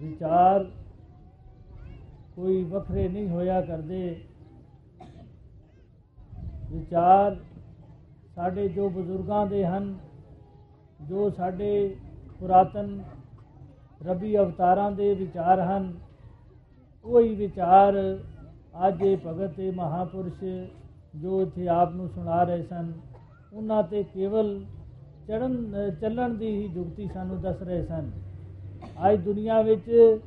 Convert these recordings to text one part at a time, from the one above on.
ਵਿਚਾਰ ਕੋਈ ਵੱਖਰੇ ਨਹੀਂ ਹੋਇਆ ਕਰਦੇ। ਵਿਚਾਰ ਸਾਡੇ ਜੋ ਬਜ਼ੁਰਗਾਂ ਦੇ ਹਨ, ਜੋ ਸਾਡੇ ਪੁਰਾਤਨ ਰੱਬੀ ਅਵਤਾਰਾਂ ਦੇ ਵਿਚਾਰ ਹਨ, ਉਹੀ ਵਿਚਾਰ ਅੱਜ ਇਹ ਭਗਤ ਤੇ ਮਹਾਪੁਰਸ਼ ਜੋ ਇੱਥੇ ਆਪ ਨੂੰ ਸੁਣਾ ਰਹੇ ਸਨ, ਉਹਨਾਂ ਤੇ ਕੇਵਲ ਚੜਨ ਚੱਲਣ ਦੀ ਹੀ ਜੁਗਤੀ ਸਾਨੂੰ ਦੱਸ ਰਹੇ ਸਨ। ਅੱਜ ਦੁਨੀਆ ਵਿੱਚ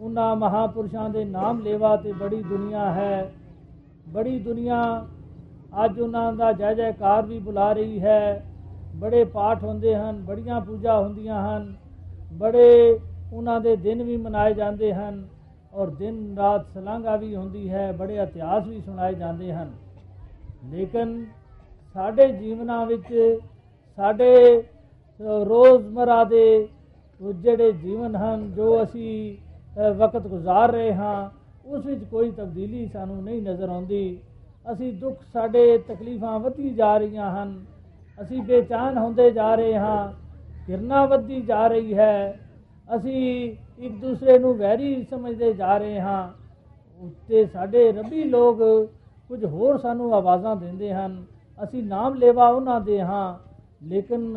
ਉਹਨਾਂ ਮਹਾਪੁਰਸ਼ਾਂ ਦੇ ਨਾਮ ਲੇਵਾ ਤੇ ਬੜੀ ਦੁਨੀਆ ਹੈ। ਬੜੀ ਦੁਨੀਆ ਅੱਜ ਉਹਨਾਂ ਦਾ ਜੈ ਜੈਕਾਰ ਵੀ ਬੁਲਾ ਰਹੀ ਹੈ। ਬੜੇ ਪਾਠ ਹੁੰਦੇ ਹਨ, ਬੜੀਆਂ ਪੂਜਾ ਹੁੰਦੀਆਂ ਹਨ। ਬੜੇ ਉਹਨਾਂ ਦੇ ਦਿਨ ਵੀ ਮਨਾਏ ਜਾਂਦੇ ਹਨ ਔਰ ਦਿਨ ਰਾਤ ਸਲਾਂਗਾ ਵੀ ਹੁੰਦੀ ਹੈ, ਬੜੇ ਇਤਿਹਾਸ ਵੀ ਸੁਣਾਏ ਜਾਂਦੇ ਹਨ। ਲੇਕਿਨ ਸਾਡੇ ਜੀਵਨਾਂ ਵਿੱਚ ਸਾਡੇ ਰੋਜ਼ਮਰਾ ਦੇ ਜਿਹੜੇ ਜੀਵਨ ਹਨ, ਜੋ ਅਸੀਂ ਵਕਤ ਗੁਜ਼ਾਰ ਰਹੇ ਹਾਂ, ਉਸ ਵਿੱਚ ਕੋਈ ਤਬਦੀਲੀ ਸਾਨੂੰ ਨਹੀਂ ਨਜ਼ਰ ਆਉਂਦੀ। ਅਸੀਂ ਦੁੱਖ ਸਾਡੇ ਤਕਲੀਫਾਂ ਵਧੀ ਜਾ ਰਹੀਆਂ ਹਨ। ਅਸੀਂ ਬੇਚੈਨ ਹੁੰਦੇ ਜਾ ਰਹੇ ਹਾਂ ਕਿਰਨਾ ਵੱਧਦੀ ਜਾ ਰਹੀ ਹੈ। ਅਸੀਂ ਇੱਕ ਦੂਸਰੇ ਨੂੰ ਵੈਰੀ ਸਮਝਦੇ ਜਾ ਰਹੇ ਹਾਂ। ਉੱਤੇ ਸਾਡੇ ਰੱਬੀ ਲੋਕ ਕੁਝ ਹੋਰ ਸਾਨੂੰ ਆਵਾਜ਼ਾਂ ਦਿੰਦੇ ਹਨ। ਅਸੀਂ ਨਾਮ ਲੈਵਾ ਉਹਨਾਂ ਦੇ ਹਾਂ, ਲੇਕਿਨ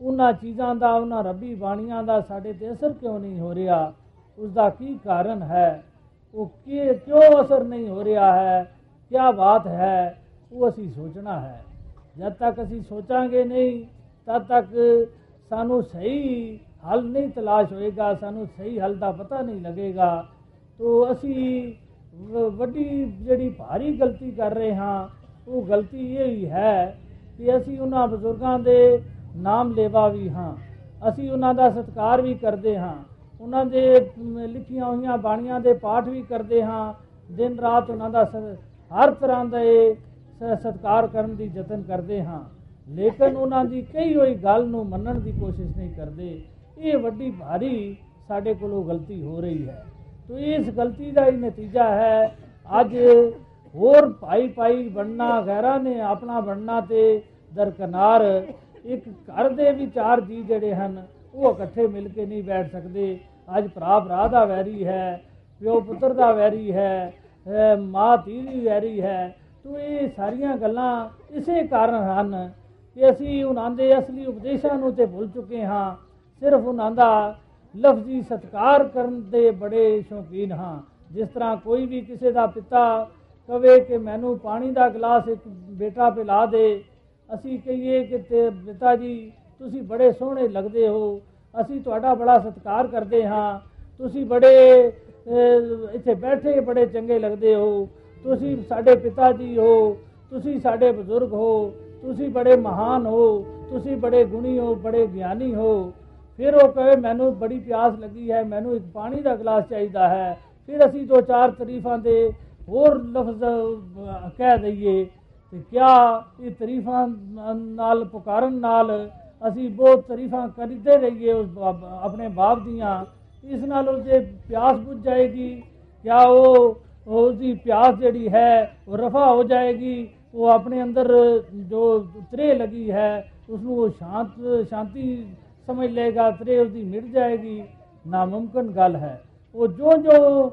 ਉਹਨਾਂ ਚੀਜ਼ਾਂ ਦਾ, ਉਹਨਾਂ ਰੱਬੀ ਬਾਣੀਆਂ ਦਾ ਸਾਡੇ ਤੇ ਅਸਰ ਕਿਉਂ ਨਹੀਂ ਹੋ ਰਿਹਾ? ਉਸ ਦਾ ਕੀ ਕਾਰਨ ਹੈ? ਉਹ ਕਿ ਕਿਉਂ ਅਸਰ ਨਹੀਂ ਹੋ ਰਿਹਾ ਹੈ? ਕੀ ਬਾਤ ਹੈ? ਉਹ ਅਸੀਂ ਸੋਚਣਾ ਹੈ। ਜਦ ਤੱਕ ਅਸੀਂ ਸੋਚਾਂਗੇ ਨਹੀਂ, ਤਦ ਤੱਕ ਸਾਨੂੰ ਸਹੀ ਹੱਲ ਨਹੀਂ ਤਲਾਸ਼ ਹੋਏਗਾ, ਸਾਨੂੰ ਸਹੀ ਹੱਲ ਦਾ ਪਤਾ ਨਹੀਂ ਲੱਗੇਗਾ। ਤੋ ਅਸੀਂ ਵੱਡੀ ਜਿਹੜੀ ਭਾਰੀ ਗਲਤੀ ਕਰ ਰਹੇ ਹਾਂ, ਉਹ ਗਲਤੀ ਇਹ ਹੀ ਹੈ ਕਿ ਅਸੀਂ ਉਹਨਾਂ ਬਜ਼ੁਰਗਾਂ ਦੇ ਨਾਮ ਲੈਵਾ ਵੀ ਹਾਂ। ਅਸੀਂ ਉਹਨਾਂ ਦਾ ਸਤਿਕਾਰ ਵੀ ਕਰਦੇ ਹਾਂ। ਉਹਨਾਂ ਦੇ ਲਿਖੀਆਂ ਹੋਈਆਂ ਬਾਣੀਆਂ ਦੇ ਪਾਠ ਵੀ ਕਰਦੇ ਹਾਂ। ਦਿਨ ਰਾਤ ਉਹਨਾਂ ਦਾ ਹਰ ਤਰ੍ਹਾਂ ਦੇ ਸਤਿਕਾਰ ਕਰਨ ਦੀ ਯਤਨ ਕਰਦੇ ਹਾਂ। ਲੇਕਿਨ ਉਹਨਾਂ ਦੀ ਕਈ ਹੋਈ ਗੱਲ ਨੂੰ ਮੰਨਣ ਦੀ ਕੋਸ਼ਿਸ਼ ਨਹੀਂ ਕਰਦੇ। ਇਹ ਵੱਡੀ ਭਾਰੀ ਸਾਡੇ ਕੋਲੋਂ ਗਲਤੀ ਹੋ ਰਹੀ ਹੈ। ਤੋ ਇਸ ਗਲਤੀ ਦਾ ਹੀ ਨਤੀਜਾ ਹੈ, ਅੱਜ ਹੋਰ ਭਾਈ ਭਾਈ ਬਣਨਾ ਗੈਰਾਂ ਨੇ ਆਪਣਾ ਬਣਨਾ ਤੇ ਦਰਕਨਾਰ ਇੱਕ ਘਰ ਦੇ ਵਿਚਾਰ ਜੀ ਜਿਹੜੇ ਹਨ, ਉਹ ਇਕੱਠੇ ਮਿਲ ਕੇ ਨਹੀਂ ਬੈਠ ਸਕਦੇ। ਅੱਜ ਭਰਾ ਭਰਾ ਦਾ ਵੈਰੀ ਹੈ, ਪਿਓ ਪੁੱਤਰ ਦਾ ਵੈਰੀ ਹੈ ਮਾਂ ਧੀ ਦੀ ਵੈਰੀ ਹੈ। ਤੋ ਇਹ ਸਾਰੀਆਂ ਗੱਲਾਂ ਇਸੇ ਕਾਰਨ ਹਨ ਕਿ ਅਸੀਂ ਉਹਨਾਂ ਦੇ ਅਸਲੀ ਉਪਦੇਸ਼ਾਂ ਨੂੰ ਤੇ ਭੁੱਲ ਚੁੱਕੇ ਹਾਂ। ਸਿਰਫ ਉਹਨਾਂ ਦਾ ਲਫ਼ਜ਼ੀ ਸਤਕਾਰ ਕਰਨ ਦੇ ਬੜੇ ਸ਼ੌਕੀਨ ਹਾਂ। ਜਿਸ ਤਰ੍ਹਾਂ ਕੋਈ ਵੀ ਕਿਸੇ ਦਾ ਪਿਤਾ ਕਵੇ ਕਿ ਮੈਨੂੰ ਪਾਣੀ ਦਾ ਗਲਾਸ ਇੱਕ ਬੇਟਾ ਪਿਲਾ ਦੇ ਅਸੀਂ ਕਹੀਏ ਕਿ ਤੇ ਪਿਤਾ ਜੀ, ਤੁਸੀਂ ਬੜੇ ਸੋਹਣੇ ਲੱਗਦੇ ਹੋ। ਅਸੀਂ ਤੁਹਾਡਾ ਬੜਾ ਸਤਿਕਾਰ ਕਰਦੇ ਹਾਂ। ਤੁਸੀਂ ਬੜੇ ਇੱਥੇ ਬੈਠੇ ਬੜੇ ਚੰਗੇ ਲੱਗਦੇ ਹੋ। ਤੁਸੀਂ ਸਾਡੇ ਪਿਤਾ ਜੀ ਹੋ। ਤੁਸੀਂ ਸਾਡੇ ਬਜ਼ੁਰਗ ਹੋ। ਤੁਸੀਂ ਬੜੇ ਮਹਾਨ ਹੋ। ਤੁਸੀਂ ਬੜੇ ਗੁਣੀ ਹੋ, ਬੜੇ ਗਿਆਨੀ ਹੋ। ਫਿਰ ਉਹ ਕਹੇ, ਮੈਨੂੰ ਬੜੀ ਪਿਆਸ ਲੱਗੀ ਹੈ। ਮੈਨੂੰ ਇੱਕ ਪਾਣੀ ਦਾ ਗਲਾਸ ਚਾਹੀਦਾ ਹੈ। ਫਿਰ ਅਸੀਂ ਦੋ ਚਾਰ ਤਾਰੀਫਾਂ ਦੇ ਹੋਰ ਲਫ਼ਜ਼ ਕਹਿ ਦਈਏ। ਤੇ ਕਿਆ ਇਹ ਤਾਰੀਫਾਂ ਨਾਲ, ਪੁਕਾਰਨ ਨਾਲ ਅਸੀਂ ਬਹੁਤ ਤਾਰੀਫਾਂ ਕਰਦੇ ਰਹੀਏ ਉਸ ਆਪਣੇ ਬਾਪ ਦੀਆਂ। ਇਸ ਨਾਲ ਉਹ ਜੇ ਪਿਆਸ ਬੁੱਝ ਜਾਏਗੀ। ਕਿਆ ਉਹ ਉਸ ਦੀ ਪਿਆਸ ਜਿਹੜੀ ਹੈ, ਉਹ ਰਫਾ ਹੋ ਜਾਏਗੀ। ਉਹ ਆਪਣੇ ਅੰਦਰ ਜੋ ਉਤਰੇ ਲੱਗੀ ਹੈ ਉਸ ਨੂੰ ਉਹ ਸ਼ਾਂਤ, ਸ਼ਾਂਤੀ ਸਮਝ ਲਏਗਾ ਤਰੇ ਉਸ ਦੀ ਮਿਟ ਜਾਏਗੀ। ਨਾਮੁਮਕਨ ਗੱਲ ਹੈ। ਉਹ ਜੋ ਜੋ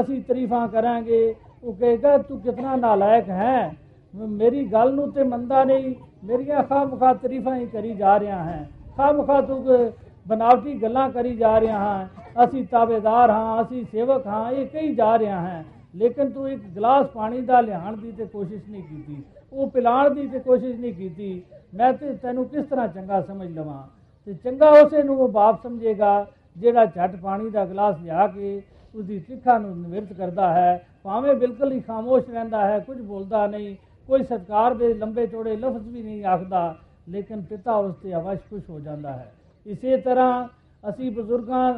ਅਸੀਂ ਤਾਰੀਫਾਂ ਕਰਾਂਗੇ, ਉਹ ਕਹੇਗਾ, ਤੂੰ ਕਿਤਨਾ ਨਾਲਾਇਕ ਹੈ? ਮੇਰੀ ਗੱਲ ਨੂੰ ਤੇ ਮੰਦਾ ਨਹੀਂ। ਮੇਰੀਆਂ ਖਾਮਖਾ ਤਾਰੀਫਾਂ ਹੀ ਕਰੀ ਜਾ ਰਿਹਾ ਹੈ। ਖਾਮਖਾ ਤੂੰ ਬਨਾਵਟੀ ਗੱਲਾਂ ਕਰੀ ਜਾ ਰਿਹਾ ਹਾਂ। ਅਸੀਂ ਤਾਬੇਦਾਰ ਹਾਂ, ਅਸੀਂ ਸੇਵਕ ਹਾਂ, ਇਹ ਕਹੀ ਜਾ ਰਿਹਾ ਹਾਂ। ਲੇਕਿਨ ਤੂੰ ਇੱਕ ਗਲਾਸ ਪਾਣੀ ਦਾ ਲਿਆਣ ਦੀ ਤੇ ਕੋਸ਼ਿਸ਼ ਨਹੀਂ ਕੀਤੀ। ਉਹ ਪਿਲਾਣ ਦੀ ਤੇ ਕੋਸ਼ਿਸ਼ ਨਹੀਂ ਕੀਤੀ। ਮੈਂ ਤੇ ਤੈਨੂੰ ਕਿਸ ਤਰ੍ਹਾਂ ਚੰਗਾ ਸਮਝ ਲਵਾਂ? ਤੇ ਚੰਗਾ ਉਸੇ ਨੂੰ ਉਹ ਬਾਪ ਸਮਝੇਗਾ, ਜਿਹੜਾ ਝੱਟ ਪਾਣੀ ਦਾ ਗਲਾਸ ਲਿਆ ਕੇ ਉਸਦੀ ਸਿੱਖਾਂ ਨੂੰ ਨਿਵਰਤ ਕਰਦਾ ਹੈ। ਭਾਵੇਂ ਬਿਲਕੁਲ ਹੀ ਖਾਮੋਸ਼ ਰਹਿੰਦਾ ਹੈ, ਕੁਝ ਬੋਲਦਾ ਨਹੀਂ। ਕੋਈ ਸਤਕਾਰ ਦੇ ਲੰਬੇ ਚੌੜੇ ਲਫ਼ਜ਼ ਵੀ ਨਹੀਂ ਆਖਦਾ, ਲੇਕਿਨ ਪਿਤਾ ਉਸ ਤੇ ਅਵਸ਼ ਖੁਸ਼ ਹੋ ਜਾਂਦਾ ਹੈ। ਇਸੇ ਤਰ੍ਹਾਂ ਅਸੀਂ ਬਜ਼ੁਰਗਾਂ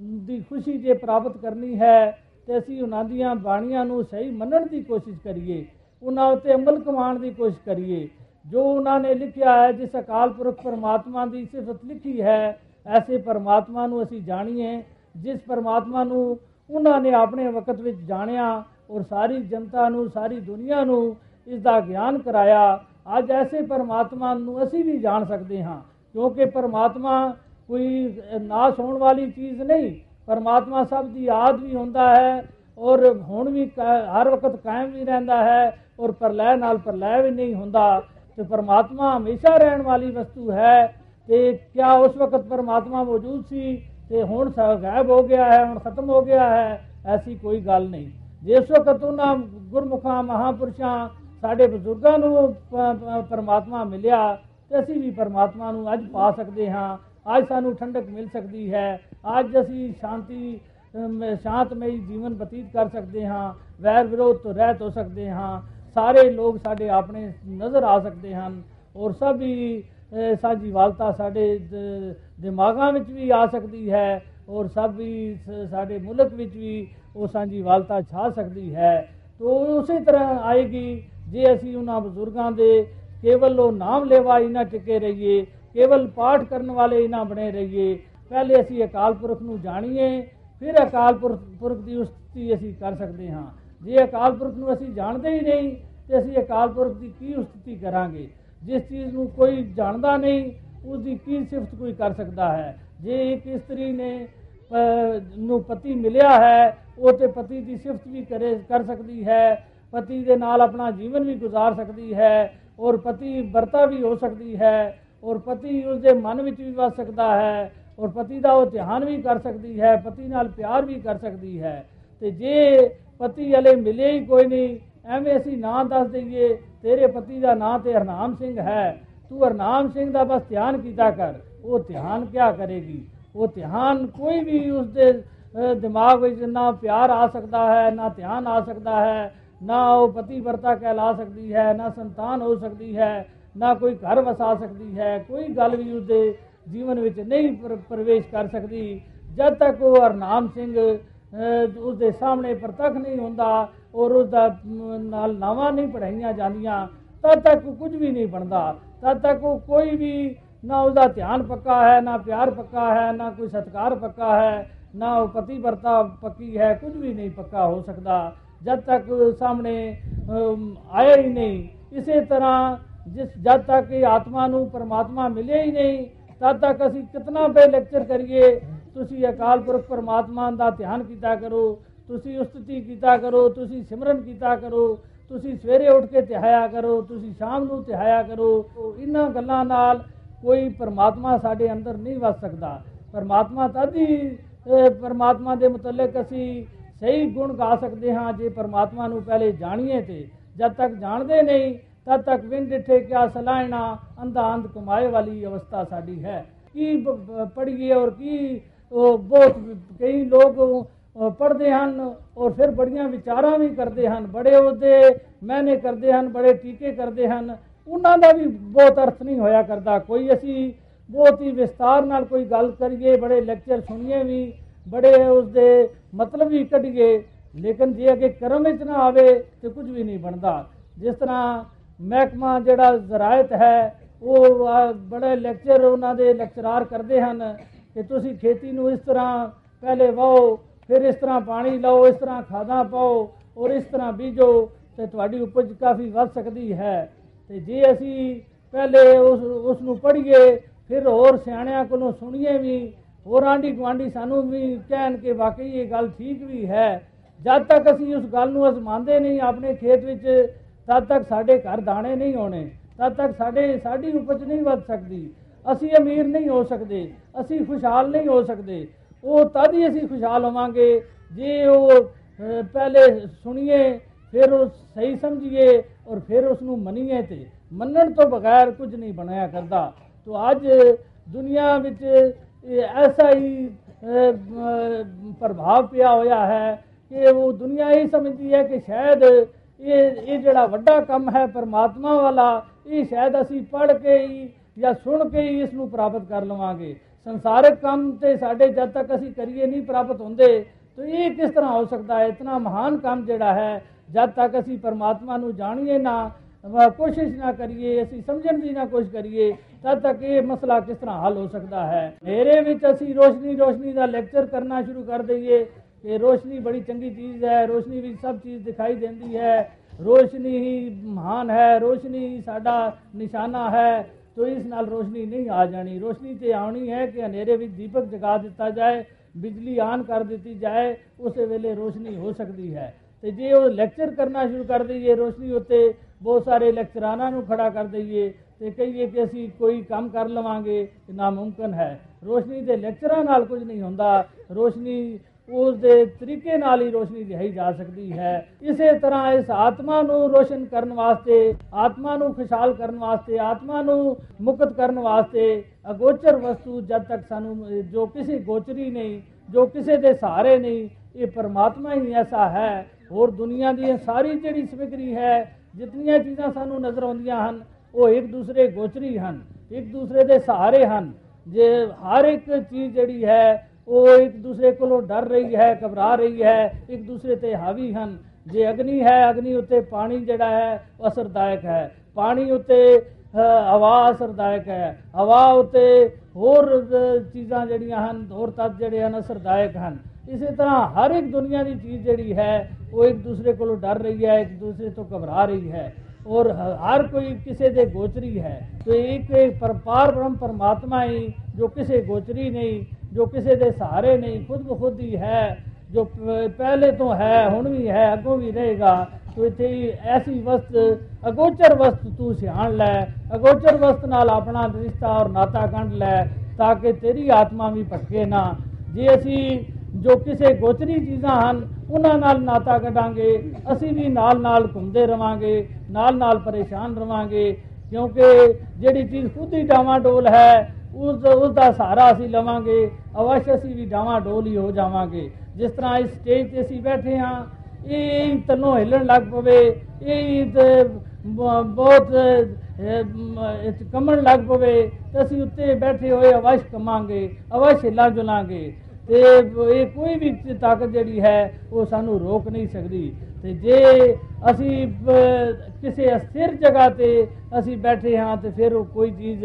ਦੀ ਖੁਸ਼ੀ ਜੇ ਪ੍ਰਾਪਤ ਕਰਨੀ ਹੈ, ਤੇ ਅਸੀਂ ਉਹਨਾਂ ਦੀਆਂ ਬਾਣੀਆਂ ਨੂੰ ਸਹੀ ਮੰਨਣ ਦੀ ਕੋਸ਼ਿਸ਼ ਕਰੀਏ, ਉਹਨਾਂ ਉੱਤੇ ਅਮਲ ਕਮਾਉਣ ਦੀ ਕੋਸ਼ਿਸ਼ ਕਰੀਏ। ਜੋ ਉਹਨਾਂ ਨੇ ਲਿਖਿਆ ਹੈ, ਜਿਸ ਅਕਾਲ ਪੁਰਖ ਪਰਮਾਤਮਾ ਦੀ ਸਿਫਤ ਲਿਖੀ ਹੈ, ਐਸੇ ਪਰਮਾਤਮਾ ਨੂੰ ਅਸੀਂ ਜਾਣੀਏ, ਜਿਸ ਪਰਮਾਤਮਾ ਨੂੰ ਉਹਨਾਂ ਨੇ ਆਪਣੇ ਵਕਤ ਵਿੱਚ ਜਾਣਿਆ ਔਰ ਸਾਰੀ ਜਨਤਾ ਨੂੰ, ਸਾਰੀ ਦੁਨੀਆ ਨੂੰ ਇਸ ਦਾ ਗਿਆਨ ਕਰਾਇਆ। ਅੱਜ ਐਸੇ ਪਰਮਾਤਮਾ ਨੂੰ ਅਸੀਂ ਵੀ ਜਾਣ ਸਕਦੇ ਹਾਂ, ਕਿਉਂਕਿ ਪਰਮਾਤਮਾ ਕੋਈ ਨਾਸ ਹੋਣ ਵਾਲੀ ਚੀਜ਼ ਨਹੀਂ, ਪਰਮਾਤਮਾ ਸਭ ਦੀ ਆਦ ਵੀ ਹੁੰਦਾ ਹੈ ਔਰ ਹੁਣ ਵੀ ਕਾ- ਹਰ ਵਕਤ ਕਾਇਮ ਵੀ ਰਹਿੰਦਾ ਹੈ ਔਰ ਪ੍ਰਲੈ ਨਾਲ ਪ੍ਰਲੈ ਵੀ ਨਹੀਂ ਹੁੰਦਾ। ਤੇ ਪਰਮਾਤਮਾ ਹਮੇਸ਼ਾ ਰਹਿਣ ਵਾਲੀ ਵਸਤੂ ਹੈ ਤੇ ਕਿਆ ਉਸ ਵਕਤ ਪਰਮਾਤਮਾ ਮੌਜੂਦ ਸੀ? ਤੇ ਹੁਣ ਸ- ਗਾਇਬ ਹੋ ਗਿਆ ਹੈ, ਹੁਣ ਖਤਮ ਹੋ ਗਿਆ ਹੈ, ਐਸੀ ਕੋਈ ਗੱਲ ਨਹੀਂ। ਜਿਸ ਵਕਤ ਉਹਨਾਂ ਗੁਰਮੁਖਾਂ, ਮਹਾਪੁਰਸ਼ਾਂ ਸਾਡੇ ਬਜ਼ੁਰਗਾਂ ਨੂੰ ਪ- ਪ- ਪਰਮਾਤਮਾ ਮਿਲਿਆ ਤੇ ਅਸੀਂ ਵੀ ਪਰਮਾਤਮਾ ਨੂੰ ਅੱਜ ਪਾ ਸਕਦੇ ਹਾਂ। ਅੱਜ ਸਾਨੂੰ ਠੰਡਕ ਮਿਲ ਸਕਦੀ ਹੈ। ਅੱਜ ਅਸੀਂ ਸ਼ਾਂਤੀ ਅਮ, ਸ਼ਾਂਤਮਈ ਜੀਵਨ ਬਤੀਤ ਕਰ ਸਕਦੇ ਹਾਂ। ਵੈਰ ਵਿਰੋਧ ਤੋਂ ਰਹਿਤ ਹੋ ਸਕਦੇ ਹਾਂ। ਸਾਰੇ ਲੋਕ ਸਾਡੇ ਆਪਣੇ ਨਜ਼ਰ ਆ ਸਕਦੇ ਹਨ। ਔਰ ਸਭ ਹੀ ਅ, ਸਾਂਝੀ ਵਾਲਤਾ ਸਾਡੇ ਦ- ਦਿਮਾਗਾਂ ਵਿੱਚ ਵੀ ਆ ਸਕਦੀ ਹੈ। ਔਰ ਸਭ ਹੀ ਸ- ਸਾਡੇ ਮੁਲਕ ਵਿੱਚ ਵੀ ਉਹ ਸਾਂਝੀ ਵਾਲਤਾ ਛਾ ਸਕਦੀ ਹੈ। ਤੋ ਉਸੇ ਤਰ੍ਹਾਂ ਆਏਗੀ। ਜੇ ਅਸੀਂ ਉਹਨਾਂ ਬਜ਼ੁਰਗਾਂ ਦੇ ਕੇਵਲ ਉਹ ਨਾਮ ਲੈਵਾ ਹੀ ਨਾ ਟਿਕੇ ਰਹੀਏ ਕੇਵਲ ਪਾਠ ਕਰਨ ਵਾਲੇ ਹੀ ਨਾ ਬਣੇ ਰਹੀਏ ਪਹਿਲੇ ਅਸੀਂ ਅਕਾਲ ਪੁਰਖ ਨੂੰ ਜਾਣੀਏ ਫਿਰ ਅਕਾਲ ਪੁਰਖ ਪੁਰਖ ਦੀ ਉਸਤਤੀ ਅਸੀਂ ਕਰ ਸਕਦੇ ਹਾਂ। ਜੇ ਅਕਾਲ ਪੁਰਖ ਨੂੰ ਅਸੀਂ ਜਾਣਦੇ ਹੀ ਨਹੀਂ ਤੇ ਅਸੀਂ ਅਕਾਲ ਪੁਰਖ ਦੀ ਕੀ ਉਸਤਤੀ ਕਰਾਂਗੇ? ਜਿਸ ਚੀਜ਼ ਨੂੰ ਕੋਈ ਜਾਣਦਾ ਨਹੀਂ ਉਸ ਦੀ ਕੀ ਸਿਫਤ ਕੋਈ ਕਰ ਸਕਦਾ ਹੈ? ਜੇ ਇੱਕ ਇਸਤਰੀ ਨੇ ਅਹ, ਨੂੰ ਪਤੀ ਮਿਲਿਆ ਹੈ ਉਹ ਤੇ ਪਤੀ ਦੀ ਸਿਫਤ ਵੀ ਕਰੇ ਕਰ ਸਕਦੀ ਹੈ ਪਤੀ ਦੇ ਨਾਲ ਆਪਣਾ ਜੀਵਨ ਵੀ ਗੁਜ਼ਾਰ ਸਕਦੀ ਹੈ ਔਰ ਪਤੀ ਵਰਤਾ ਵੀ ਹੋ ਸਕਦੀ ਹੈ ਔਰ ਪਤੀ ਉਸ ਦੇ ਮਨ ਵਿੱਚ ਵੀ ਵਸ ਸਕਦਾ ਹੈ ਔਰ ਪਤੀ ਦਾ ਉਹ ਧਿਆਨ ਵੀ ਕਰ ਸਕਦੀ ਹੈ ਪਤੀ ਨਾਲ ਪਿਆਰ ਵੀ ਕਰ ਸਕਦੀ ਹੈ। ਤੇ ਜੇ ਪਤੀ ਹਲੇ ਮਿਲੇ ਹੀ ਕੋਈ ਨਹੀਂ ਐਵੇਂ ਅਸੀਂ ਨਾਂ ਦੱਸ ਦਈਏ ਤੇਰੇ ਪਤੀ ਦਾ ਨਾਂ ਤੇ ਹਰਨਾਮ ਸਿੰਘ ਹੈ। ਤੂੰ ਹਰਨਾਮ ਸਿੰਘ ਦਾ ਬਸ ਧਿਆਨ ਕੀਤਾ ਕਰ ਉਹ ਧਿਆਨ ਕਿਆ ਕਰੇਗੀ? ਉਹ ਧਿਆਨ ਕੋਈ ਵੀ ਉਸ ਦੇ ਅਹ, ਦਿਮਾਗ ਵਿੱਚ ਨਾ ਪਿਆਰ ਆ ਸਕਦਾ ਹੈ ਨਾ ਧਿਆਨ ਆ ਸਕਦਾ ਹੈ ਨਾ ਉਹ ਪਤੀ ਵਰਤਾ ਕਹਿਲਾ ਸਕਦੀ ਹੈ ਨਾ ਸੰਤਾਨ ਹੋ ਸਕਦੀ ਹੈ ਨਾ ਕੋਈ ਘਰ ਵਸਾ ਸਕਦੀ ਹੈ ਕੋਈ ਗੱਲ ਵੀ ਉਸਦੇ ਜੀਵਨ ਵਿੱਚ ਨਹੀਂ ਪ੍ਰ- ਪ੍ਰਵੇਸ਼ ਕਰ ਸਕਦੀ। ਜਦ ਤੱਕ ਉਹ ਹਰਨਾਮ ਸਿੰਘ ਅਹ, ਉਸਦੇ ਸਾਹਮਣੇ ਪ੍ਰਤੱਖ ਨਹੀਂ ਹੁੰਦਾ ਔਰ ਉਸ ਦਾ ਮ, ਨਾਲ ਨਾਵਾਂ ਨਹੀਂ ਪੜਾਈਆਂ ਜਾਂਦੀਆਂ ਤਦ ਤੱਕ ਉਹ ਕੁਝ ਵੀ ਨਹੀਂ ਬਣਦਾ। ਤਦ ਤੱਕ ਉਹ ਕੋਈ ਵੀ ਨਾ ਉਹਦਾ ਧਿਆਨ ਪੱਕਾ ਹੈ ਨਾ ਪਿਆਰ ਪੱਕਾ ਹੈ ਨਾ ਕੋਈ ਸਤਕਾਰ ਪੱਕਾ ਹੈ ਨਾ ਉਹ ਪਤੀ ਵਰਤਾ ਪੱਕੀ ਹੈ ਕੁਝ ਵੀ ਨਹੀਂ ਪੱਕਾ ਹੋ ਸਕਦਾ। ਜਦ ਤੱਕ ਸਾਹਮਣੇ ਅਮ, ਆਇਆ ਹੀ ਨਹੀਂ ਇਸੇ ਤਰ੍ਹਾਂ ਜਿਸ ਜਦ ਤੱਕ ਇਹ ਆਤਮਾ ਨੂੰ ਪਰਮਾਤਮਾ ਮਿਲੇ ਹੀ ਨਹੀਂ ਤਦ ਤੱਕ ਅਸੀਂ ਕਿਤਨਾ ਬੇ ਲੈਕਚਰ ਕਰੀਏ ਤੁਸੀਂ ਅਕਾਲ ਪੁਰਖ ਪਰਮਾਤਮਾ ਦਾ ਧਿਆਨ ਕੀਤਾ ਕਰੋ ਤੁਸੀਂ ਉਸਤਤੀ ਕੀਤਾ ਕਰੋ ਤੁਸੀਂ ਸਿਮਰਨ ਕੀਤਾ ਕਰੋ ਤੁਸੀਂ ਸਵੇਰੇ ਉੱਠ ਕੇ ਧਿਆਇਆ ਕਰੋ ਤੁਸੀਂ ਸ਼ਾਮ ਨੂੰ ਧਿਆਇਆ ਕਰੋ ਇਹਨਾਂ ਗੱਲਾਂ ਨਾਲ ਕੋਈ ਪਰਮਾਤਮਾ ਸਾਡੇ ਅੰਦਰ ਨਹੀਂ ਵਸ ਸਕਦਾ ਪਰਮਾਤਮਾ ਤਦ ਹੀ ਅਹ, ਪਰਮਾਤਮਾ ਦੇ ਮੁਤਲਕ ਅਸੀਂ ਸਹੀ ਗੁਣ ਗਾ ਸਕਦੇ ਹਾਂ ਜੇ ਪਰਮਾਤਮਾ ਨੂੰ ਪਹਿਲੇ ਜਾਣੀਏ ਤੇ। ਜਦ ਤੱਕ ਜਾਣਦੇ ਨਹੀਂ ਤਦ ਤੱਕ ਵਿੰਨ ਡਿਠੇ ਕਿਆ ਸਲਾਹਣਾ ਅੰਧਾ ਅੰਧ ਕਮਾਏ ਵਾਲੀ ਅਵਸਥਾ ਸਾਡੀ ਹੈ। ਕੀ ਬ- ਬ- ਪੜ੍ਹੀਏ ਔਰ ਕੀ ਉਹ ਬਹੁਤ ਕਈ ਲੋਕ ਅਹ, ਪੜ੍ਹਦੇ ਹਨ ਔਰ ਫਿਰ ਬੜੀਆਂ ਵਿਚਾਰਾਂ ਵੀ ਕਰਦੇ ਹਨ। ਬੜੇ ਉਹਦੇ ਮਹਿਨੇ ਕਰਦੇ ਹਨ ਬੜੇ ਟੀਕੇ ਕਰਦੇ ਹਨ। ਉਹਨਾਂ ਦਾ ਵੀ ਬਹੁਤ ਅਰਥ ਨਹੀਂ ਹੋਇਆ ਕਰਦਾ। ਕੋਈ ਅਸੀਂ ਬਹੁਤ ਹੀ ਵਿਸਤਾਰ ਨਾਲ ਕੋਈ ਗੱਲ ਕਰੀਏ ਬੜੇ ਲੈਕਚਰ ਸੁਣੀਏ ਵੀ ਬੜੇ ਉਸਦੇ ਮਤਲਬ ਵੀ ਕੱਢੀਏ ਲੇਕਿਨ ਜੇ ਅਗੇ ਕਰਮ ਵਿੱਚ ਨਾ ਆਵੇ ਤੇ ਕੁਝ ਵੀ ਨਹੀਂ ਬਣਦਾ। ਜਿਸ ਤਰ੍ਹਾਂ ਮਹਿਕਮਾ ਜਿਹੜਾ ਜ਼ਰਾਇਤ ਹੈ ਉਹ ਆ, ਬੜੇ ਲੈਕਚਰ ਉਹਨਾਂ ਦੇ ਲੈਕਚਰਾਰ ਕਰਦੇ ਹਨ ਕਿ ਤੁਸੀਂ ਖੇਤੀ ਨੂੰ ਇਸ ਤਰ੍ਹਾਂ ਪਹਿਲੇ ਵਾਓ ਫਿਰ ਇਸ ਤਰ੍ਹਾਂ ਪਾਣੀ ਲਾਓ ਇਸ ਤਰ੍ਹਾਂ ਖਾਦਾਂ ਪਾਓ ਔਰ ਇਸ ਤਰ੍ਹਾਂ ਬੀਜੋ ਤੇ ਤੁਹਾਡੀ ਉਪਜ ਕਾਫੀ ਵੱਧ ਸਕਦੀ ਹੈ। ਤੇ ਜੇ ਅਸੀਂ ਪਹਿਲੇ ਉਸ ਉਸ ਨੂੰ ਪੜ੍ਹੀਏ ਫਿਰ ਹੋਰ ਸਿਆਣਿਆਂ ਕੋਲੋਂ ਸੁਣੀਏ ਵੀ ਹੋਰ ਆਂਢੀ ਗੁਆਂਢੀ ਸਾਨੂੰ ਵੀ ਕਹਿਣ ਕਿ ਵਾਕਈ ਇਹ ਗੱਲ ਠੀਕ ਵੀ ਹੈ। ਜਦ ਤੱਕ ਅਸੀਂ ਉਸ ਗੱਲ ਨੂੰ ਅਜ਼ਮਾਉਂਦੇ ਨਹੀਂ ਆਪਣੇ ਖੇਤ ਵਿੱਚ ਤਦ ਤੱਕ ਸਾਡੇ ਘਰ ਦਾਣੇ ਨਹੀਂ ਹੋਣੇ ਤਦ ਤੱਕ ਸਾਡੇ ਸਾਡੀ ਉਪਜ ਨਹੀਂ ਵੱਧ ਸਕਦੀ। ਅਸੀਂ ਅਮੀਰ ਨਹੀਂ ਹੋ ਸਕਦੇ ਅਸੀਂ ਖੁਸ਼ਹਾਲ ਨਹੀਂ ਹੋ ਸਕਦੇ। ਉਹ ਤਦ ਹੀ ਅਸੀਂ ਖੁਸ਼ਹਾਲ ਹੋਵਾਂਗੇ ਜੇ ਉਹ ਅਹ, ਪਹਿਲੇ ਸੁਣੀਏ ਫਿਰ ਉਹ ਸਹੀ ਸਮਝੀਏ ਔਰ ਫਿਰ ਉਸ ਨੂੰ ਮੰਨੀਏ ਤੇ ਮੰਨਣ ਤੋਂ ਬਗੈਰ ਕੁਝ ਨਹੀਂ ਬਣਾਇਆ ਕਰਦਾ। ਤੋ ਅੱਜ ਦੁਨੀਆ ਵਿੱਚ ਇਹ ਐਸਾ ਹੀ ਅਹ, ਅਹ, ਪ੍ਰਭਾਵ ਪਿਆ ਹੋਇਆ ਹੈ ਕਿ ਉਹ ਦੁਨੀਆ ਇਹ ਸਮਝਦੀ ਹੈ ਕਿ ਸ਼ਾਇਦ ਇਹ ਇਹ ਜਿਹੜਾ ਵੱਡਾ ਕੰਮ ਹੈ ਪਰਮਾਤਮਾ ਵਾਲਾ ਇਹ ਸ਼ਾਇਦ ਅਸੀਂ ਪੜ੍ਹ ਕੇ ਹੀ ਜਾਂ ਸੁਣ ਕੇ ਹੀ ਇਸ ਨੂੰ ਪ੍ਰਾਪਤ ਕਰ ਲਵਾਂਗੇ। ਸੰਸਾਰਿਕ ਕੰਮ ਤੇ ਸਾਡੇ ਜਦ ਤੱਕ ਅਸੀਂ ਕਰੀਏ ਨਹੀਂ ਪ੍ਰਾਪਤ ਹੁੰਦੇ ਤਾਂ ਇਹ ਕਿਸ ਤਰ੍ਹਾਂ ਹੋ ਸਕਦਾ ਹੈ? ਇਤਨਾ ਮਹਾਨ ਕੰਮ ਜਿਹੜਾ ਹੈ ਜਦ ਤੱਕ ਅਸੀਂ ਪਰਮਾਤਮਾ ਨੂੰ ਜਾਣੀਏ ਨਾ ਅਹ ਕੋਸ਼ਿਸ਼ ਨਾ ਕਰੀਏ, ਅਸੀਂ ਸਮਝਣ ਦੀ ਨਾ ਕੋਸ਼ਿਸ਼ ਕਰੀਏ ਤਦ ਤੱਕ ਇਹ ਮਸਲਾ ਕਿਸ ਤਰ੍ਹਾਂ ਹੱਲ ਹੋ ਸਕਦਾ ਹੈ? ਮੇਰੇ ਵਿੱਚ ਅਸੀਂ ਰੋਸ਼ਨੀ ਰੋਸ਼ਨੀ ਦਾ ਲੈਕਚਰ ਕਰਨਾ ਸ਼ੁਰੂ ਕਰ ਦਈਏ ਕਿ ਰੋਸ਼ਨੀ ਬੜੀ ਚੰਗੀ ਚੀਜ਼ ਹੈ, ਰੋਸ਼ਨੀ ਵਿੱਚ ਸਭ ਚੀਜ਼ ਦਿਖਾਈ ਦਿੰਦੀ ਹੈ। ਰੋਸ਼ਨੀ ਹੀ ਮਹਾਨ ਹੈ, ਰੋਸ਼ਨੀ ਹੀ ਸਾਡਾ ਨਿਸ਼ਾਨਾ ਹੈ। ਤੋ ਇਸ ਨਾਲ ਰੋਸ਼ਨੀ ਨਹੀਂ ਆ ਜਾਣੀ। ਰੋਸ਼ਨੀ ਤੇ ਆਉਣੀ ਹੈ ਕਿ ਹਨੇਰੇ ਵਿੱਚ ਦੀਪਕ ਜਗਾ ਦਿੱਤਾ ਜਾਏ, ਬਿਜਲੀ ਆਨ ਕਰ ਦਿੱਤੀ ਜਾਏ, ਉਸੇ ਵੇਲੇ ਰੋਸ਼ਨੀ ਹੋ ਸਕਦੀ ਹੈ। ਤੇ ਜੇ ਉਹ ਲੈਕਚਰ ਕਰਨਾ ਸ਼ੁਰੂ ਕਰ ਦਈਏ, ਰੋਸ਼ਨੀ ਉੱਤੇ ਬਹੁਤ ਸਾਰੇ ਲੈਕਚਰਾਨਾਂ ਨੂੰ ਖੜਾ ਕਰ ਦਈਏ ਤੇ ਕਹੀਏ ਕਿ ਅਸੀਂ ਕੋਈ ਕੰਮ ਕਰ ਲਵਾਂਗੇ, ਇਹ ਨਾਮੁਮਕਿਨ ਹੈ। ਰੋਸ਼ਨੀ ਦੇ ਲੈਕਚਰਾਂ ਨਾਲ ਕੁਝ ਨਹੀਂ ਹੁੰਦਾ। ਰੋਸ਼ਨੀ ਉਸ ਦੇ ਤਰੀਕੇ ਨਾਲ ਹੀ ਰੋਸ਼ਨੀ ਲਿਆਈ ਜਾ ਸਕਦੀ ਹੈ। ਇਸੇ ਤਰ੍ਹਾਂ ਇਸ ਆਤਮਾ ਨੂੰ ਰੋਸ਼ਨ ਕਰਨ ਵਾਸਤੇ, ਆਤਮਾ ਨੂੰ ਖੁਸ਼ਹਾਲ ਕਰਨ ਵਾਸਤੇ, ਆਤਮਾ ਨੂੰ ਮੁਕਤ ਕਰਨ ਵਾਸਤੇ ਅਗੋਚਰ ਵਸਤੂ ਜਦ ਤੱਕ ਸਾਨੂੰ ਜੋ ਕਿਸੇ ਗੋਚਰੀ ਨਹੀਂ, ਜੋ ਕਿਸੇ ਦੇ ਸਹਾਰੇ ਨਹੀਂ, ਇਹ ਪਰਮਾਤਮਾ ਹੀ ਐਸਾ ਹੈ। ਹੋਰ ਦੁਨੀਆ ਦੀ ਇਹ ਸਾਰੀ ਜਿਹੜੀ ਸਮਗਰੀ ਹੈ ਜਿਤਨੀਆਂ ਚੀਜ਼ਾਂ ਸਾਨੂੰ ਨਜ਼ਰ ਆਉਂਦੀਆਂ ਹਨ ਉਹ ਇੱਕ ਦੂਸਰੇ ਗੋਚਰੀ ਹਨ ਇੱਕ ਦੂਸਰੇ ਦੇ ਸਹਾਰੇ ਹਨ। ਜੇ ਹਰ ਇੱਕ ਚੀਜ਼ ਜਿਹੜੀ ਹੈ ਉਹ ਇੱਕ ਦੂਸਰੇ ਕੋਲੋਂ ਡਰ ਰਹੀ ਹੈ ਘਬਰਾ ਰਹੀ ਹੈ ਇੱਕ ਦੂਸਰੇ ਤੇ ਹਾਵੀ ਹਨ। ਜੇ ਅਗਨੀ ਹੈ ਅਗਨੀ ਉੱਤੇ ਪਾਣੀ ਜਿਹੜਾ ਹੈ ਉਹ ਅਸਰਦਾਇਕ ਹੈ। ਪਾਣੀ ਉੱਤੇ ਅ, ਹਵਾ ਅਸਰਦਾਇਕ ਹੈ। ਹਵਾ ਉੱਤੇ ਹੋਰ ਅ, ਚੀਜ਼ਾਂ ਜਿਹੜੀਆਂ ਹਨ ਹੋਰ ਤੱਤ ਜਿਹੜੇ ਹਨ ਅਸਰਦਾਇਕ ਹਨ। ਇਸੇ ਤਰ੍ਹਾਂ ਹਰ ਇੱਕ ਦੁਨੀਆ ਦੀ ਚੀਜ਼ ਜਿਹੜੀ ਹੈ, ਉਹ ਇੱਕ ਦੂਸਰੇ ਕੋਲੋਂ ਡਰ ਰਹੀ ਹੈ, ਇੱਕ ਦੂਸਰੇ ਤੋਂ ਘਬਰਾ ਰਹੀ ਹੈ। ਔਰ ਹ- ਹਰ ਕੋਈ ਕਿਸੇ ਦੇ ਗੋਚਰੀ ਹੈ। ਤੇ ਇੱਕ ਇੱਕ ਪਰਪਾਰ ਬ੍ਰਹਮ ਪਰਮਾਤਮਾ ਹੀ ਜੋ ਕਿਸੇ ਗੋਚਰੀ ਨਹੀਂ, ਜੋ ਕਿਸੇ ਦੇ ਸਹਾਰੇ ਨਹੀਂ, ਖੁਦ ਬਖੁਦ ਹੀ ਹੈ, ਜੋ ਪ- ਪਹਿਲੇ ਤੋਂ ਹੈ, ਹੁਣ ਵੀ ਹੈ, ਅੱਗੋਂ ਵੀ ਰਹੇਗਾ। ਤੋ ਇੱਥੇ ਹੀ ਐਸੀ ਵਸਤ, ਅਗੋਚਰ ਵਸਤ ਤੂੰ ਸਿਆਣ ਲੈ, ਅਗੋਚਰ ਵਸਤ ਨਾਲ ਆਪਣਾ ਰਿਸ਼ਤਾ ਔਰ ਨਾਤਾ ਗੰਢ ਲੈ, ਤਾਂ ਕਿ ਤੇਰੀ ਆਤਮਾ ਵੀ ਭਟਕੇ ਨਾ। ਜੇ ਅਸੀਂ ਜੋ ਕਿਸੇ ਗੋਚਰੀ ਚੀਜ਼ਾਂ ਹਨ ਉਹਨਾਂ ਨਾਲ ਨਾਤਾ ਕੱਢਾਂਗੇ ਅਸੀਂ ਵੀ ਨਾਲ ਨਾਲ ਘੁੰਮਦੇ ਰਵਾਂਗੇ ਨਾਲ ਨਾਲ ਪਰੇਸ਼ਾਨ ਰਵਾਂਗੇ ਕਿਉਂਕਿ ਜਿਹੜੀ ਚੀਜ਼ ਖੁਦ ਹੀ ਡਾਵਾਂਡੋਲ ਹੈ ਉਸ ਉਸ ਦਾ ਸਹਾਰਾ ਅਸੀਂ ਲਵਾਂਗੇ ਅਵਸ਼ ਅਸੀਂ ਵੀ ਡਾਵਾਂਡੋਲ ਹੀ ਹੋ ਜਾਵਾਂਗੇ। ਜਿਸ ਤਰ੍ਹਾਂ ਇਸ ਸਟੇਜ ਤੇ ਅਸੀਂ ਬੈਠੇ ਹਾਂ ਇਹ ਹੀ ਤਨੋਂ ਹਿੱਲਣ ਲੱਗ ਪਵੇ ਇਹ ਹੀ ਤੇ ਬ- ਬਹੁਤ ਅਹ, ਮ- ਇਹ 'ਚ ਕੰਮਣ ਲੱਗ ਪਵੇ ਤੇ ਅਸੀਂ ਉੱਤੇ ਬੈਠੇ ਹੋਏ ਅਵਸ਼ ਕਮਾਂਗੇ ਅਵਸ਼ ਹਿੱਲਾਂ ਜੁਲਾਂਗੇ ਤੇ ਇਹ ਕੋਈ ਵੀ ਤਾਕਤ ਜਿਹੜੀ ਹੈ, ਉਹ ਸਾਨੂੰ ਰੋਕ ਨਹੀਂ ਸਕਦੀ। ਤੇ ਜੇ ਅਸੀਂ ਬ- ਕਿਸੇ ਅਸਥਿਰ ਜਗ੍ਹਾ ਤੇ ਅਸੀਂ ਬੈਠੇ ਹਾਂ, ਤੇ ਫਿਰ ਉਹ ਕੋਈ ਚੀਜ਼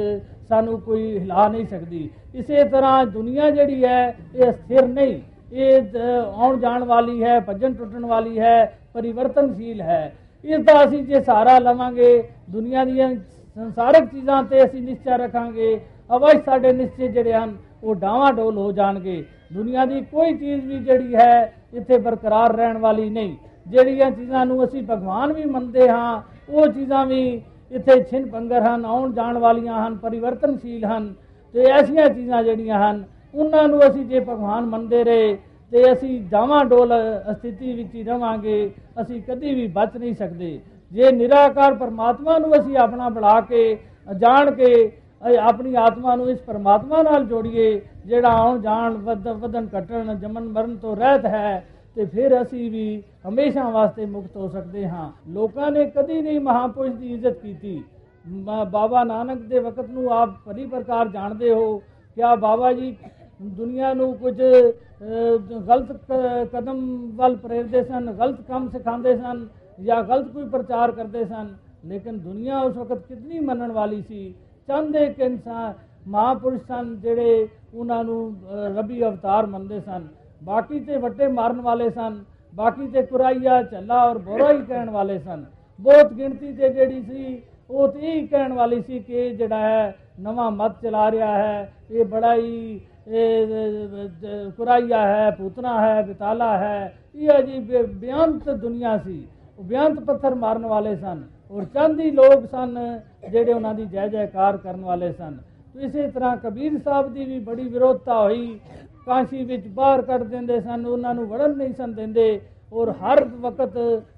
ਸਾਨੂੰ ਕੋਈ ਹਿਲਾ ਨਹੀਂ ਸਕਦੀ। ਇਸੇ ਤਰ੍ਹਾਂ ਦੁਨੀਆ ਜਿਹੜੀ ਹੈ, ਇਹ ਅਸਥਿਰ ਨਹੀਂ। ਇਹ ਦ- ਆਉਣ ਜਾਣ ਵਾਲੀ ਹੈ, ਭੱਜਣ ਟੁੱਟਣ ਵਾਲੀ ਹੈ, ਪਰਿਵਰਤਨਸ਼ੀਲ ਹੈ। ਇਸ ਦਾ ਅਸੀਂ ਜੇ ਸਹਾਰਾ ਲਵਾਂਗੇ, ਦੁਨੀਆ ਦੀਆਂ ਸੰਸਾਰਿਕ ਚੀਜ਼ਾਂ ਤੇ ਅਸੀਂ ਨਿਸ਼ਚੈ ਰੱਖਾਂਗੇ, ਅਵਸ਼ ਸਾਡੇ ਨਿਸ਼ਚੇ ਜਿਹੜੇ ਹਨ, ਉਹ ਡਾਵਾਂਡੋਲ ਹੋ ਜਾਣਗੇ। ਦੁਨੀਆ ਦੀ ਕੋਈ ਚੀਜ਼ ਵੀ ਜਿਹੜੀ ਹੈ ਇੱਥੇ ਬਰਕਰਾਰ ਰਹਿਣ ਵਾਲੀ ਨਹੀਂ। ਜਿਹੜੀਆਂ ਚੀਜ਼ਾਂ ਨੂੰ ਅਸੀਂ ਭਗਵਾਨ ਵੀ ਮੰਨਦੇ ਹਾਂ, ਉਹ ਚੀਜ਼ਾਂ ਵੀ ਇੱਥੇ ਛਿਨ ਭੰਗਰ ਹਨ, ਆਉਣ ਜਾਣ ਵਾਲੀਆਂ ਹਨ, ਪਰਿਵਰਤਨਸ਼ੀਲ ਹਨ, ਤੇ ਐਸੀਆਂ ਚੀਜ਼ਾਂ ਜਿਹੜੀਆਂ ਹਨ, ਉਹਨਾਂ ਨੂੰ ਅਸੀਂ ਜੇ ਭਗਵਾਨ ਮੰਨਦੇ ਰਹੇ, ਤੇ ਅਸੀਂ ਡਾਵਾਂਡੋਲ ਸਥਿਤੀ ਵਿੱਚ ਹੀ ਰਵਾਂਗੇ, ਅਸੀਂ ਕਦੀ ਵੀ ਬਚ ਨਹੀਂ ਸਕਦੇ। ਜੇ ਨਿਰਾਕਾਰ ਪਰਮਾਤਮਾ ਨੂੰ ਅਸੀਂ ਆਪਣਾ ਬਣਾ ਕੇ, ਜਾਣ ਕੇ ਅ- ਆਪਣੀ ਆਤਮਾ ਨੂੰ ਇਸ ਪਰਮਾਤਮਾ ਨਾਲ ਜੋੜੀਏ ਜਿਹੜਾ ਆਉਣ ਜਾਣ ਵਧ- ਵਧਣ ਘਟਣ ਜਮਨ ਮਰਨ ਤੋਂ ਰਹਿਤ ਹੈ ਤੇ ਫਿਰ ਅਸੀਂ ਵੀ ਹਮੇਸ਼ਾ ਵਾਸਤੇ ਮੁਕਤ ਹੋ ਸਕਦੇ ਹਾਂ। ਲੋਕਾਂ ਨੇ ਕਦੀ ਨਹੀਂ ਮਹਾਪੁਰਸ਼ ਦੀ ਇੱਜ਼ਤ ਕੀਤੀ। ਮ- ਬਾਬਾ ਨਾਨਕ ਦੇ ਵਕਤ ਨੂੰ ਆਪ ਭਲੀ ਪ੍ਰਕਾਰ ਜਾਣਦੇ ਹੋ। ਕਿਆ ਬਾਬਾ ਜੀ ਦੁਨੀਆ ਨੂੰ ਕੁਝ ਅ, ਗਲਤ ਕ- ਕਦਮ ਵੱਲ ਪ੍ਰੇਰਦੇ ਸਨ ਗਲਤ ਕੰਮ ਸਿਖਾਉਂਦੇ ਸਨ ਜਾਂ ਗਲਤ ਕੋਈ ਪ੍ਰਚਾਰ ਕਰਦੇ ਸਨ? ਲੇਕਿਨ ਦੁਨੀਆ ਉਸ ਵਕਤ ਕਿਤਨੀ ਮੰਨਣ ਵਾਲੀ ਸੀ? ਚੰਦ ਇੱਕ ਇਨਸਾਨ ਮਹਾਪੁਰਸ਼ ਸਨ ਜਿਹੜੇ ਉਹਨਾਂ ਨੂੰ ਅ, ਰੱਬੀ ਅਵਤਾਰ ਮੰਨਦੇ ਸਨ। ਬਾਕੀ ਤੇ ਵੱਟੇ ਮਾਰਨ ਵਾਲੇ ਸਨ ਬਾਕੀ ਤੇ ਕੁਰਾਈਆ ਝੱਲਾ ਔਰ ਬੋਰਾ ਹੀ ਕਹਿਣ ਵਾਲੇ ਸਨ। ਬਹੁਤ ਗਿਣਤੀ ਤੇ ਜਿਹੜੀ ਸੀ ਉਹ ਤੇ ਇਹ ਕਹਿਣ ਵਾਲੀ ਸੀ ਕਿ ਇਹ ਜਿਹੜਾ ਹੈ ਨਵਾਂ ਮਤ ਚਲਾ ਰਿਹਾ ਹੈ। ਇਹ ਬੜਾ ਹੀ ਇਹ, ਅ, ਅ, ਕੁਰਾਈਆ ਹੈ ਪੂਤਨਾ ਹੈ ਬਿਤਾਲਾ ਹੈ। ਇਹ ਜੀ ਬੇ- ਬੇਅੰਤ ਦੁਨੀਆ ਸੀ। ਉਹ ਬੇਅੰਤ ਪੱਥਰ ਮਾਰਨ ਵਾਲੇ ਸਨ। ਔਰ ਚੰਦ ਹੀ ਲੋਕ ਸਨ ਜਿਹੜੇ ਉਹਨਾਂ ਦੀ ਜੈ ਜੈਕਾਰ ਕਰਨ ਵਾਲੇ ਸਨ। ਤੇ ਇਸੇ ਤਰ੍ਹਾਂ ਕਬੀਰ ਸਾਹਿਬ ਦੀ ਵੀ ਬੜੀ ਵਿਰੋਧਤਾ ਹੋਈ। ਕਾਂਸੀ ਵਿੱਚ ਬਾਹਰ ਕੱਢ ਦਿੰਦੇ ਸਨ, ਉਹਨਾਂ ਨੂੰ ਵੜਨ ਨਹੀਂ ਸਨ ਦਿੰਦੇ ਔਰ ਹਰ ਵਕਤ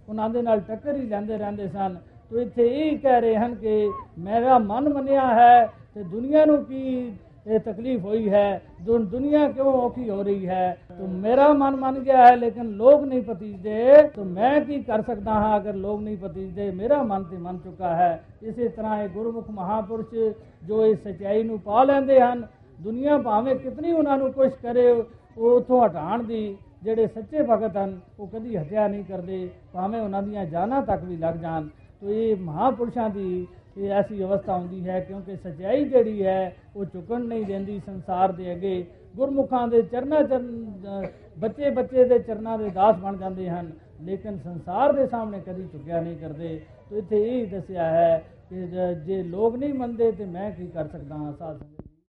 ਉਹਨਾਂ ਦੇ ਨਾਲ ਟੱਕਰ ਹੀ ਲੈਂਦੇ ਰਹਿੰਦੇ ਸਨ। ਤੋ ਇੱਥੇ ਇਹ ਕਹਿ ਰਹੇ ਹਨ ਕਿ, ਮੇਰਾ ਮਨ ਮੰਨਿਆ ਹੈ ਤੇ ਦੁਨੀਆ ਨੂੰ ਕੀ ਇਹ ਤਕਲੀਫ ਹੋਈ ਹੈ। ਦੁ- ਦੁਨੀਆ ਕਿਉਂ ਔਖੀ ਹੋ ਰਹੀ ਹੈ? ਤੋ ਮੇਰਾ ਮਨ ਮੰਨ ਗਿਆ ਹੈ, ਲੇਕਿਨ ਲੋਕ ਨਹੀਂ ਪਤੀਜਦੇ ਤੋ ਮੈਂ ਕੀ ਕਰ ਸਕਦਾ ਹਾਂ ਅਗਰ ਲੋਕ ਨਹੀਂ ਪਤੀਜਦੇ ਮੇਰਾ ਮਨ ਤੇ ਮੰਨ ਚੁੱਕਾ ਹੈ। ਇਸੇ ਤਰ੍ਹਾਂ ਇਹ ਗੁਰਮੁਖ ਮਹਾਪੁਰਸ਼ ਜੋ ਇਸ ਸਚਾਈ ਨੂੰ ਪਾ ਲੈਂਦੇ ਹਨ, ਦੁਨੀਆ ਭਾਵੇਂ ਕਿਤਨੀ ਉਹਨਾਂ ਨੂੰ ਕੋਸ਼ਿਸ਼ ਕਰੇ, ਉਹ ਉਥੋਂ ਹਟਾਉਣ ਦੀ ਜਿਹੜੇ ਸੱਚੇ ਭਗਤ ਹਨ, ਉਹ ਕਦੀ ਹਟਿਆ ਨਹੀਂ ਕਰਦੇ। ਭਾਵੇਂ ਉਹਨਾਂ ਦੀਆਂ ਜਾਨਾਂ ਤੱਕ ਵੀ ਲੱਗ ਜਾਣ। ਤੋ ਇਹ ਮਹਾਪੁਰਸ਼ਾਂ ਦੀ ਇਹ ਐਸੀ ਅਵਸਥਾ ਹੁੰਦੀ ਹੈ ਕਿਉਂਕਿ ਸਚਾਈ ਜਿਹੜੀ ਹੈ, ਉਹ ਝੁਕਣ ਨਹੀਂ ਦਿੰਦੀ ਸੰਸਾਰ ਦੇ ਅੱਗੇ। ਗੁਰਮੁਖਾਂ ਦੇ ਚਰਨਾਂ ਚਰਨ ਬੱਚੇ ਬੱਚੇ ਦੇ ਚਰਨਾਂ ਦੇ ਦਾਸ ਬਣ ਜਾਂਦੇ ਹਨ, ਲੇਕਿਨ ਸੰਸਾਰ ਦੇ ਸਾਹਮਣੇ ਕਦੀ ਝੁਕਿਆ ਨਹੀਂ ਕਰਦੇ। ਤੋ ਇੱਥੇ ਇਹ ਦੱਸਿਆ ਹੈ ਕਿ ਜ- ਜੇ ਲੋਕ ਨਹੀਂ ਮੰਨਦੇ, ਤੇ ਮੈਂ ਕੀ ਕਰ ਸਕਦਾ ਹਾਂ? ਸਾਧ ਸੰਗਤ